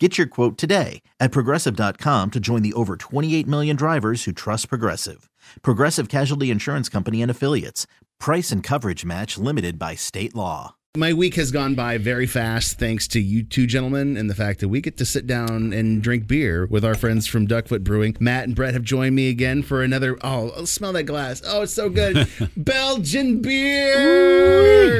Get your quote today at progressive.com to join the over 28 million drivers who trust Progressive. Progressive Casualty Insurance Company and Affiliates. Price and coverage match limited by state law. My week has gone by very fast thanks to you two gentlemen and the fact that we get to sit down and drink beer with our friends from Duckfoot Brewing. Matt and Brett have joined me again for another. Oh, smell that glass. Oh, it's so good. Belgian beer. Nice.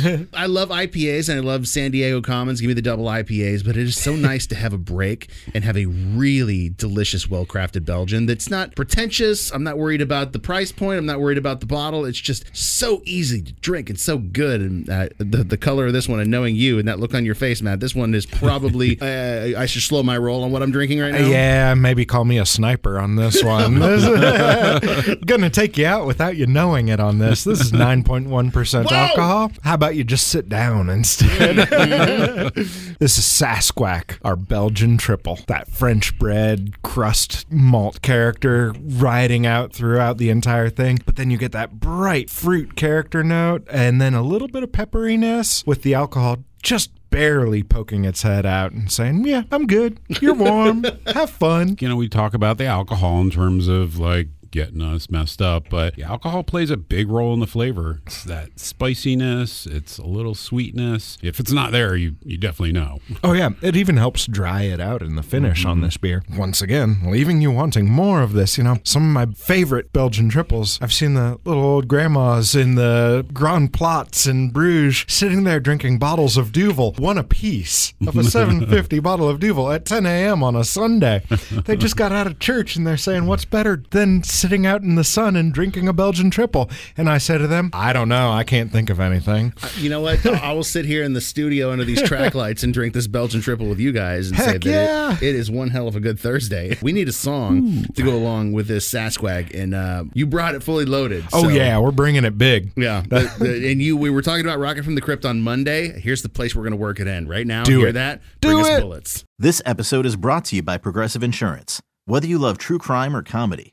I love IPAs and I love San Diego Commons. Give me the double IPAs, but it is so nice to have a break and have a really delicious, well crafted Belgian that's not pretentious. I'm not worried about the price point. I'm not worried about the bottle. It's just so easy to drink and so good. And uh, the, the color of this one and knowing you and that look on your face, Matt, this one is probably, uh, I should slow my roll on what I'm drinking right now. Yeah, maybe call me a sniper on this one. Gonna take you out without you knowing it on this. This is 9.1% Whoa! alcohol. How about you just sit down instead? Mm-hmm. this is Sasquatch, our Belgian triple. That French bread crust malt character riding out throughout the entire thing. But then you get that bright fruit character note and then a little bit of pepperiness with the alcohol just barely poking its head out and saying, Yeah, I'm good. You're warm. Have fun. you know, we talk about the alcohol in terms of like getting us messed up, but alcohol plays a big role in the flavor. It's that spiciness, it's a little sweetness. If it's not there, you you definitely know. Oh, yeah. It even helps dry it out in the finish on mm-hmm. this beer. Once again, leaving you wanting more of this. You know, some of my favorite Belgian triples. I've seen the little old grandmas in the Grand Plots in Bruges sitting there drinking bottles of Duvel, one apiece of a 750 bottle of Duvel at 10 a.m. on a Sunday. They just got out of church and they're saying, What's better than sitting out in the sun and drinking a Belgian triple? And I say to them, I don't know. I can't think of anything. You know what? I will sit here in the studio under these track lights and drink this Belgian triple with you guys and say that yeah. it, it is one hell of a good Thursday. We need a song to go along with this Sasquatch, and uh, you brought it fully loaded. Oh, so- yeah. We're bringing it big. Yeah, the- the- and you, we were talking about Rocket from the Crypt on Monday. Here's the place we're going to work it in right now. Do Hear it. that? Do Bring us it. bullets. This episode is brought to you by Progressive Insurance. Whether you love true crime or comedy,